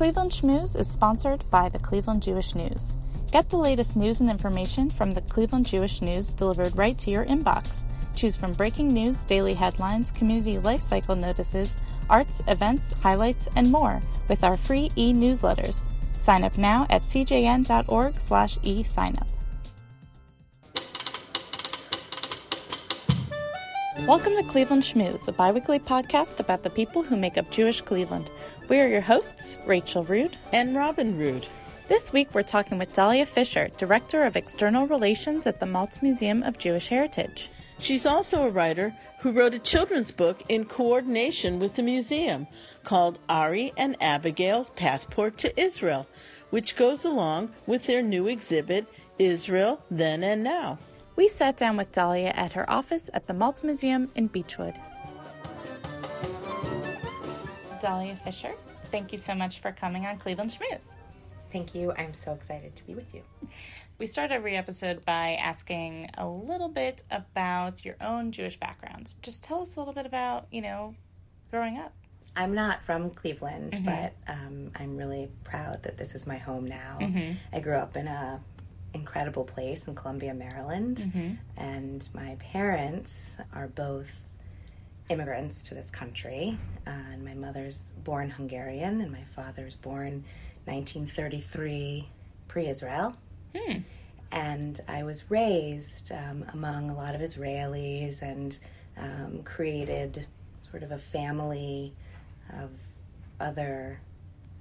Cleveland Schmooze is sponsored by the Cleveland Jewish News. Get the latest news and information from the Cleveland Jewish News delivered right to your inbox. Choose from breaking news, daily headlines, community life cycle notices, arts, events, highlights, and more with our free e-newsletters. Sign up now at cjn.org slash e-signup. Welcome to Cleveland Schmooze, a biweekly podcast about the people who make up Jewish Cleveland. We are your hosts, Rachel Rude and Robin Rude. This week we're talking with Dahlia Fisher, Director of External Relations at the Maltz Museum of Jewish Heritage. She's also a writer who wrote a children's book in coordination with the museum called Ari and Abigail's Passport to Israel, which goes along with their new exhibit, Israel Then and Now. We sat down with Dahlia at her office at the Maltz Museum in Beachwood. Dahlia Fisher, thank you so much for coming on Cleveland Schmooze. Thank you. I'm so excited to be with you. We start every episode by asking a little bit about your own Jewish background. Just tell us a little bit about, you know, growing up. I'm not from Cleveland, mm-hmm. but um, I'm really proud that this is my home now. Mm-hmm. I grew up in a incredible place in Columbia, Maryland, mm-hmm. and my parents are both immigrants to this country. Uh, and my mother's born Hungarian, and my father's born 1933 pre Israel. Hmm. And I was raised um, among a lot of Israelis and um, created sort of a family of other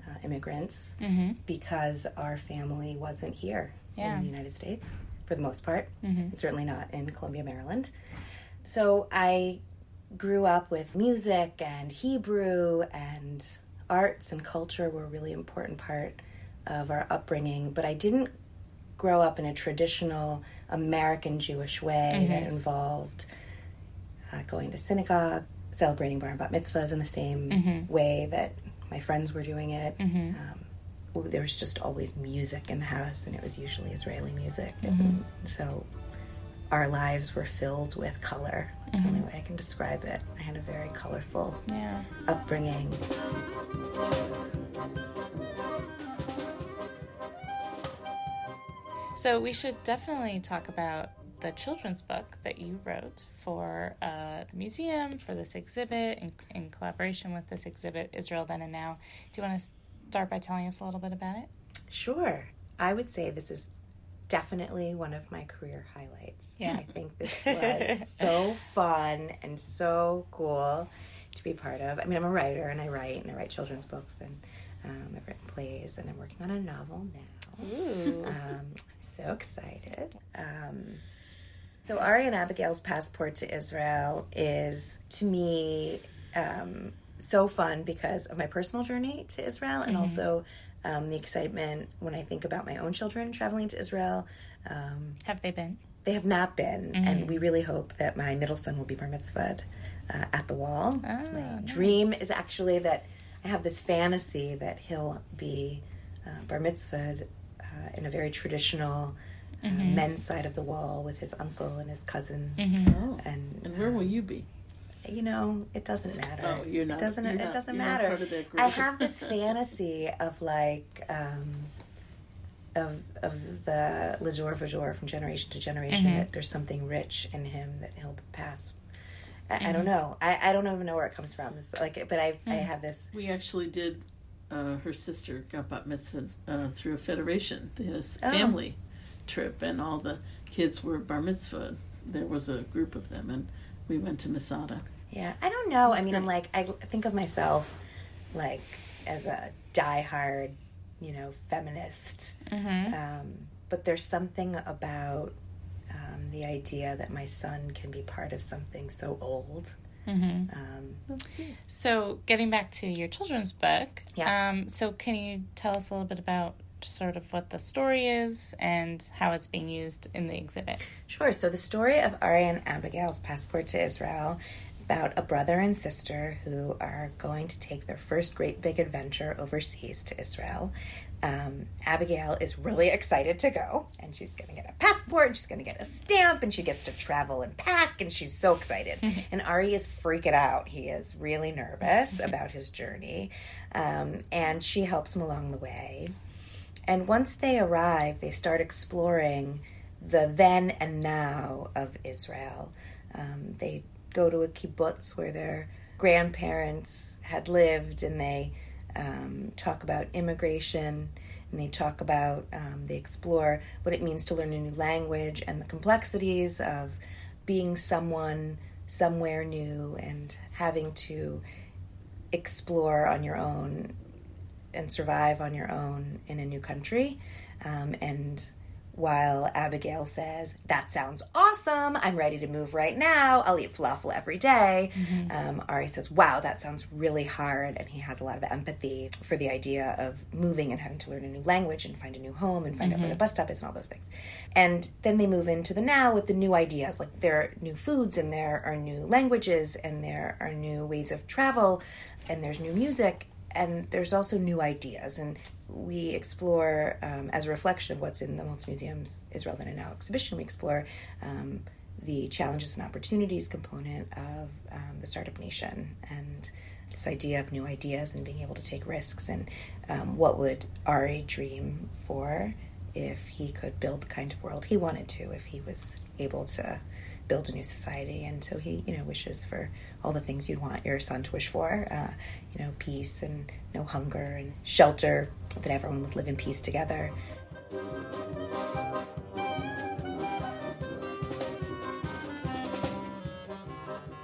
uh, immigrants mm-hmm. because our family wasn't here yeah. in the United States for the most part, mm-hmm. certainly not in Columbia, Maryland. So I grew up with music and Hebrew and arts and culture were a really important part of our upbringing, but I didn't grow up in a traditional American Jewish way mm-hmm. that involved uh, going to synagogue, celebrating bar and bat mitzvahs in the same mm-hmm. way that my friends were doing it. Mm-hmm. Um, there was just always music in the house, and it was usually Israeli music. Mm-hmm. And so our lives were filled with color. That's mm-hmm. the only way I can describe it. I had a very colorful yeah. upbringing. So we should definitely talk about the children's book that you wrote for uh, the museum for this exhibit in, in collaboration with this exhibit, Israel Then and Now. Do you want to start by telling us a little bit about it? Sure. I would say this is definitely one of my career highlights. Yeah. I think this was so fun and so cool to be part of. I mean, I'm a writer and I write and I write children's books and um, I've written plays and I'm working on a novel now. Ooh. Um, I'm so excited. Um, so, Ari and Abigail's passport to Israel is, to me, um, so fun because of my personal journey to Israel and mm-hmm. also um, the excitement when I think about my own children traveling to Israel. Um, have they been? They have not been, mm-hmm. and we really hope that my middle son will be bar mitzvahed uh, at the wall. Oh, my nice. dream is actually that I have this fantasy that he'll be uh, bar mitzvahed uh, in a very traditional uh, mm-hmm. men's side of the wall with his uncle and his cousins. Mm-hmm. Oh. And, and where will you be? You know, it doesn't matter. Oh, you're not. It doesn't. it not, doesn't matter. I have this fantasy of like. Um, of of the L'dor Vador from generation to generation mm-hmm. that there's something rich in him that he'll pass. I, mm-hmm. I don't mm-hmm. know. I, I don't even know where it comes from. It's like, but I mm-hmm. I have this. We actually did. Uh, her sister got bat mitzvah uh, through a federation. They had a oh. family trip, and all the kids were bar mitzvah. There was a group of them, and we went to Masada. Yeah, I don't know. That's I mean, great. I'm like, I think of myself like as a diehard, you know, feminist. Mm-hmm. Um, but there's something about um, the idea that my son can be part of something so old. Mm-hmm. Um, so, getting back to your children's book, yeah. Um, so can you tell us a little bit about sort of what the story is and how it's being used in the exhibit? Sure. So, the story of Ari and Abigail's passport to Israel is about a brother and sister who are going to take their first great big adventure overseas to Israel. Um, Abigail is really excited to go, and she's going to get a passport, and she's going to get a stamp, and she gets to travel and pack, and she's so excited. and Ari is freaking out. He is really nervous about his journey, um, and she helps him along the way. And once they arrive, they start exploring the then and now of Israel. Um, they go to a kibbutz where their grandparents had lived, and they um, talk about immigration and they talk about, um, they explore what it means to learn a new language and the complexities of being someone somewhere new and having to explore on your own and survive on your own in a new country. Um, and while Abigail says, That sounds awesome. I'm ready to move right now. I'll eat falafel every day. Mm-hmm. Um, Ari says, Wow, that sounds really hard. And he has a lot of empathy for the idea of moving and having to learn a new language and find a new home and find mm-hmm. out where the mm-hmm. bus stop is and all those things. And then they move into the now with the new ideas. Like there are new foods and there are new languages and there are new ways of travel and there's new music and there's also new ideas and we explore um, as a reflection of what's in the Maltz Museum's Israel Then and Now exhibition we explore um, the challenges and opportunities component of um, the startup nation and this idea of new ideas and being able to take risks and um, what would Ari dream for if he could build the kind of world he wanted to if he was able to build a new society. And so he, you know, wishes for all the things you'd want your son to wish for, uh, you know, peace and no hunger and shelter, that everyone would live in peace together.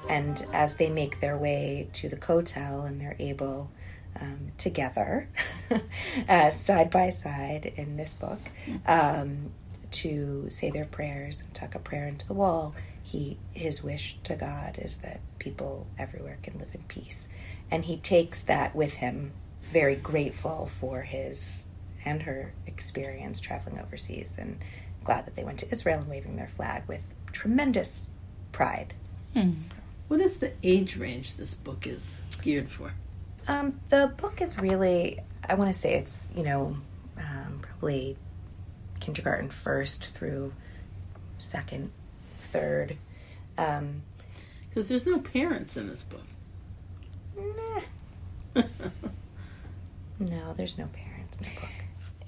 And as they make their way to the kotel and they're able um, together, uh, side by side in this book, um, to say their prayers and tuck a prayer into the wall, he his wish to God is that people everywhere can live in peace. And he takes that with him, very grateful for his and her experience traveling overseas and glad that they went to Israel and waving their flag with tremendous pride. Hmm. What is the age range this book is geared for? Um, the book is really, I want to say it's, you know, um, probably kindergarten first through second third. Because um, there's no parents in this book. Nah. no, there's no parents in the book.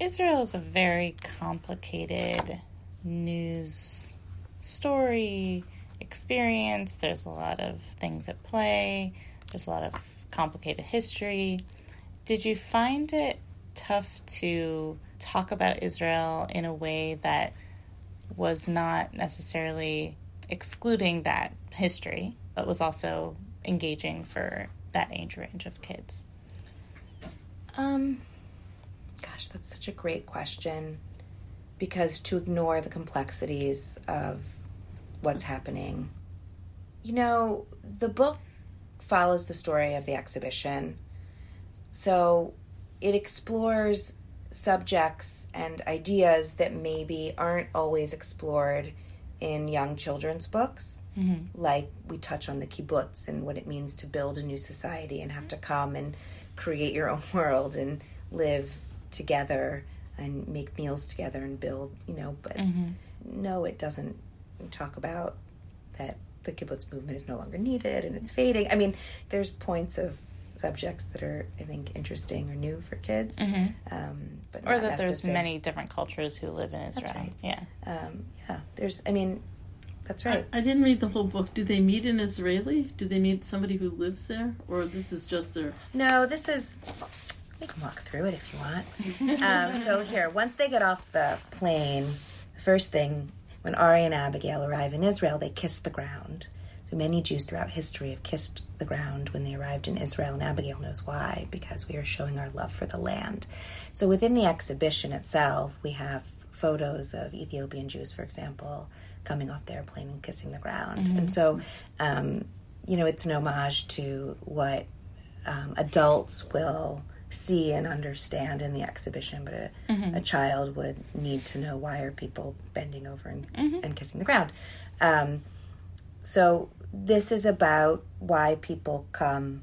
Israel is a very complicated news story experience. There's a lot of things at play. There's a lot of complicated history. Did you find it tough to talk about Israel in a way that was not necessarily excluding that history, but was also engaging for that age range of kids? Um, gosh, that's such a great question because to ignore the complexities of what's happening, you know, the book follows the story of the exhibition. So it explores subjects and ideas that maybe aren't always explored in young children's books. Mm-hmm. Like we touch on the kibbutz and what it means to build a new society and have to come and create your own world and live together and make meals together and build, you know, but mm-hmm. no, it doesn't talk about that the kibbutz movement is no longer needed and it's fading. I mean, there's points of subjects that are, I think, interesting or new for kids. Mm-hmm. Um, but or that there's many different cultures who live in Israel. Right. Yeah, um, yeah. There's, I mean, that's right. I, I, didn't read the whole book. Do they meet an Israeli? Do they meet somebody who lives there, or this is just their? No, this is. We can walk through it if you want. um, so here, once they get off the plane, the first thing when Ari and Abigail arrive in Israel, they kiss the ground. So many Jews throughout history have kissed the ground when they arrived in Israel, and Abigail knows why, because we are showing our love for the land. So within the exhibition itself, we have photos of Ethiopian Jews, for example, coming off the airplane and kissing the ground. Mm-hmm. And so, um, you know, it's an homage to what um, adults will see and understand in the exhibition, but a, mm-hmm. a, child would need to know why are people bending over and, mm-hmm. and kissing the ground. Um, so this is about why people come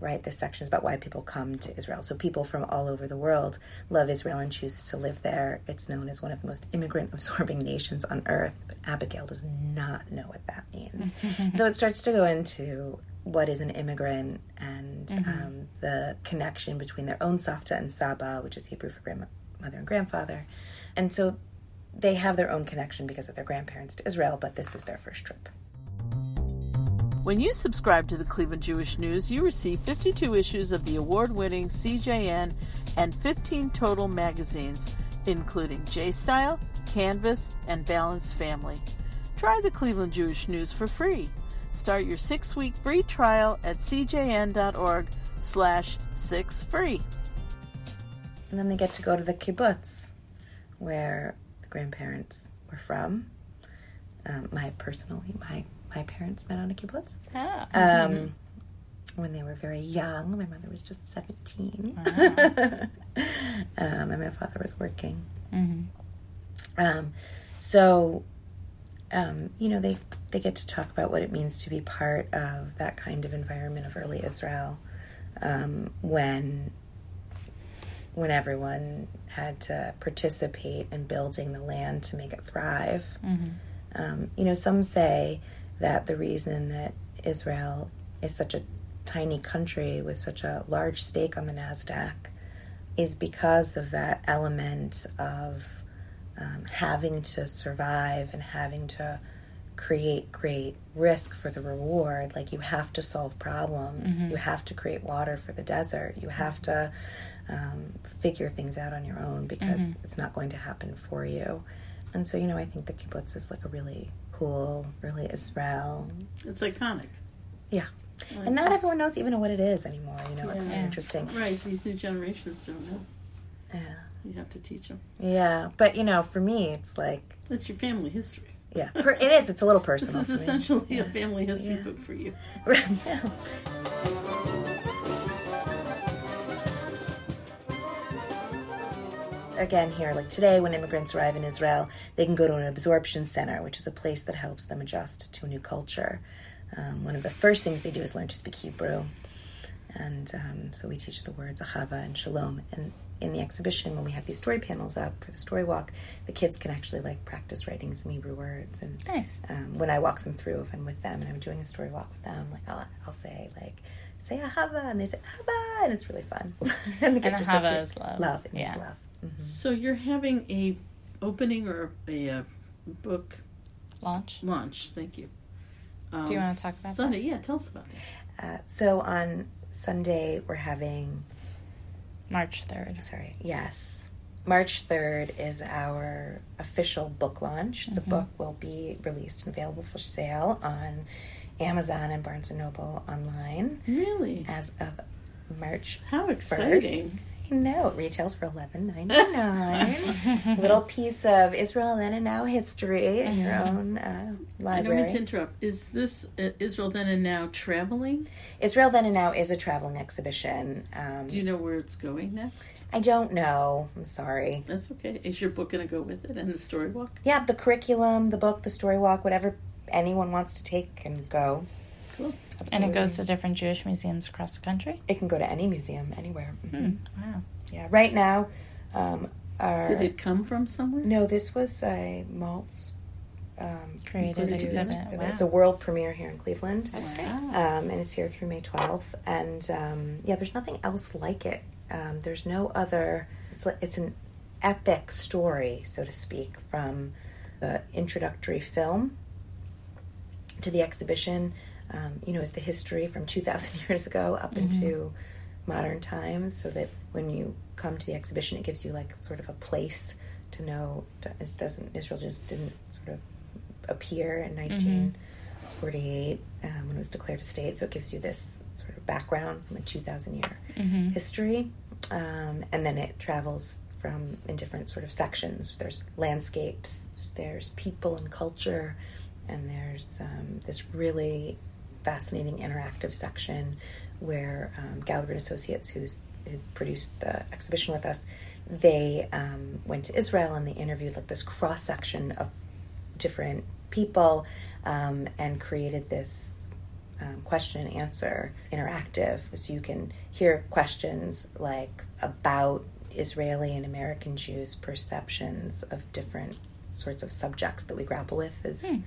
right? This section is about why people come to Israel. So people from all over the world love Israel and choose to live there. It's known as one of the most immigrant absorbing nations on earth, but Abigail does not know what that means. so it starts to go into what is an immigrant and mm-hmm. um, the connection between their own Savta and Saba, which is Hebrew for grandmother and grandfather. And so they have their own connection because of their grandparents to Israel, but this is their first trip. When you subscribe to the Cleveland Jewish News, you receive 52 issues of the award winning CJN and 15 total magazines, including J Style, Canvas, and Balanced Family. Try the Cleveland Jewish News for free. Start your six week free trial at cjn.org slash six free. And then they get to go to the kibbutz, where the grandparents were from. Um, my personally, my my parents met on a kibbutz. Ah. Um. When they were very young, my mother was just 17. um, and my father was working. Mm-hmm. Um, so, um, you know, they, they get to talk about what it means to be part of that kind of environment of early Israel um, when when everyone had to participate in building the land to make it thrive. Mm-hmm. Um, you know, some say that the reason that Israel is such a tiny country with such a large stake on the NASDAQ is because of that element of um, having to survive and having to create great risk for the reward. Like you have to solve problems, mm-hmm. you have to create water for the desert, you have to um, figure things out on your own because mm-hmm. it's not going to happen for you. And so, you know, I think the kibbutz is like a really cool, really Israel. It's iconic. Yeah. Like and not everyone knows even what it is anymore. You know, yeah. it's interesting. Right. These new generations don't know. Yeah. You have to teach them. Yeah. But, you know, for me, it's like. It's your family history. Yeah. it is. It's a little personal. This is essentially yeah. a family history yeah. book for you. yeah. Again here, like today, when immigrants arrive in Israel, they can go to an absorption center, which is a place that helps them adjust to a new culture. Um, one of the first things they do is learn to speak Hebrew. And um, so we teach the words Ahava and Shalom. And in the exhibition, when we have these story panels up for the story walk, the kids can actually like practice writing some Hebrew words. And nice. um, when I walk them through, if I'm with them and I'm doing a story walk with them, like I'll, I'll say like, say Ahava, and they say Ahava, and it's really fun. and the kids and are so cute. Is love. Love. It yeah. means love. Mm-hmm. So you're having a opening or a, a book launch. Launch. Thank you. Um, Do you want to talk about Sunday? That? Yeah, tell us about that. Uh, so on Sunday we're having March third. Sorry. Yes. March 3rd is our official book launch. Mm-hmm. The book will be released and available for sale on Amazon and Barnes and Noble online. Really? As of March. How exciting! 1st. No, it retails for eleven ninety nine. Little piece of Israel then and now history in your uh-huh. own uh, library. I don't mean to interrupt. Is this uh, Israel then and now traveling? Israel then and now is a traveling exhibition. Um, Do you know where it's going next? I don't know. I'm sorry. That's okay. Is your book going to go with it and the story walk? Yeah, the curriculum, the book, the story walk, whatever anyone wants to take and go. Cool. Absolutely. And it goes to different Jewish museums across the country? It can go to any museum, anywhere. Mm-hmm. Wow. Yeah, right now. Um, our, Did it come from somewhere? No, this was a Maltz um, created exhibit. exhibit. Wow. It's a world premiere here in Cleveland. That's great. Um, and it's here through May 12th. And um, yeah, there's nothing else like it. Um, there's no other. It's like, it's an epic story, so to speak, from the introductory film to the exhibition um, you know, is the history from 2,000 years ago up mm-hmm. into modern times so that when you come to the exhibition, it gives you like sort of a place to know it doesn't, Israel just didn't sort of appear in 1948 mm-hmm. um, when it was declared a state. So it gives you this sort of background from a 2,000 year mm-hmm. history. Um, and then it travels from in different sort of sections. There's landscapes, there's people and culture, and there's um, this really fascinating interactive section where um, Gallagher and Associates, who's who produced the exhibition with us, they um, went to Israel and they interviewed like this cross section of different people um, and created this um, question and answer interactive. So you can hear questions like about Israeli and American Jews' perceptions of different sorts of subjects that we grapple with Hmm.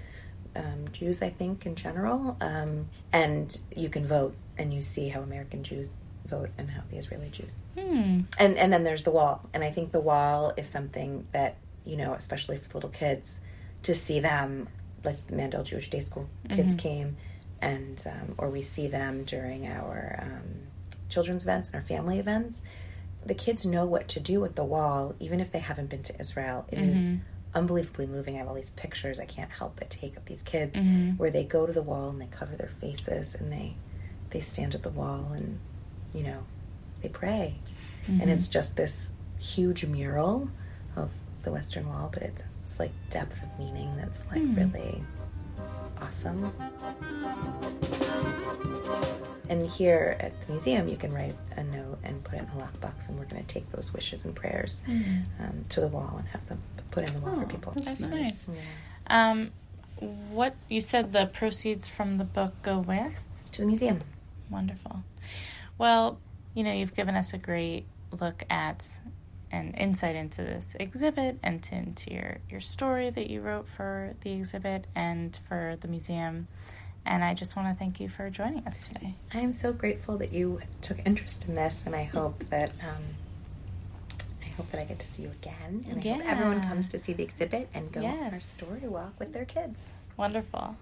Um, Jews, I think, in general. Um, and you can vote and you see how American Jews vote and how the Israeli Jews. Hmm. And, and then there's the wall. And I think the wall is something that, you know, especially for little kids, to see them, like the Mandel Jewish Day School kids came, and um, or we see them during our um, children's events and our family events. The kids know what to do with the wall, even if they haven't been to Israel. It is unbelievably moving. I have all these pictures. I can't help but take of these kids mm-hmm. where they go to the wall and they cover their faces and they they stand at the wall and you know they pray, and it's mm-hmm. just this huge mural of the Western Wall, but it's this like depth of meaning that's like hmm. really awesome. And here at the museum, you can write a note and put it in a lockbox, and we're going to take those wishes and prayers hmm. um, to the wall and have them put in the wall for people. That's Nice. nice. Yeah. Um, what you said the proceeds from the book go where? To the museum. Wonderful. Well, you know, you've given us a great look at and insight into this exhibit and to, into your, your story that you wrote for the exhibit and for the museum. And I just want to thank you for joining us today. I am so grateful that you took interest in this, and I hope that um, I hope that I get to see you again, and I hope everyone comes to see the exhibit and go on our Yes. story walk with their kids. Wonderful.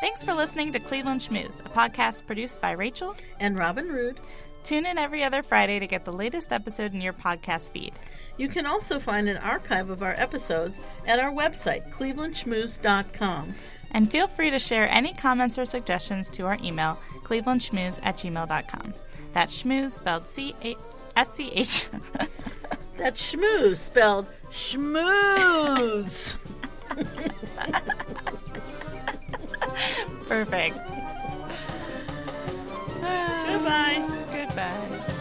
Thanks for listening to Cleveland Schmooze, a podcast produced by Rachel. And Robin Rood. Tune in every other Friday to get the latest episode in your podcast feed. You can also find an archive of our episodes at our website, clevelandschmooze.com. And feel free to share any comments or suggestions to our email, clevelandschmooze at gmail.com. That's schmooze spelled C A S C H. That's schmooze, spelled schmooze. Perfect. Goodbye. Goodbye.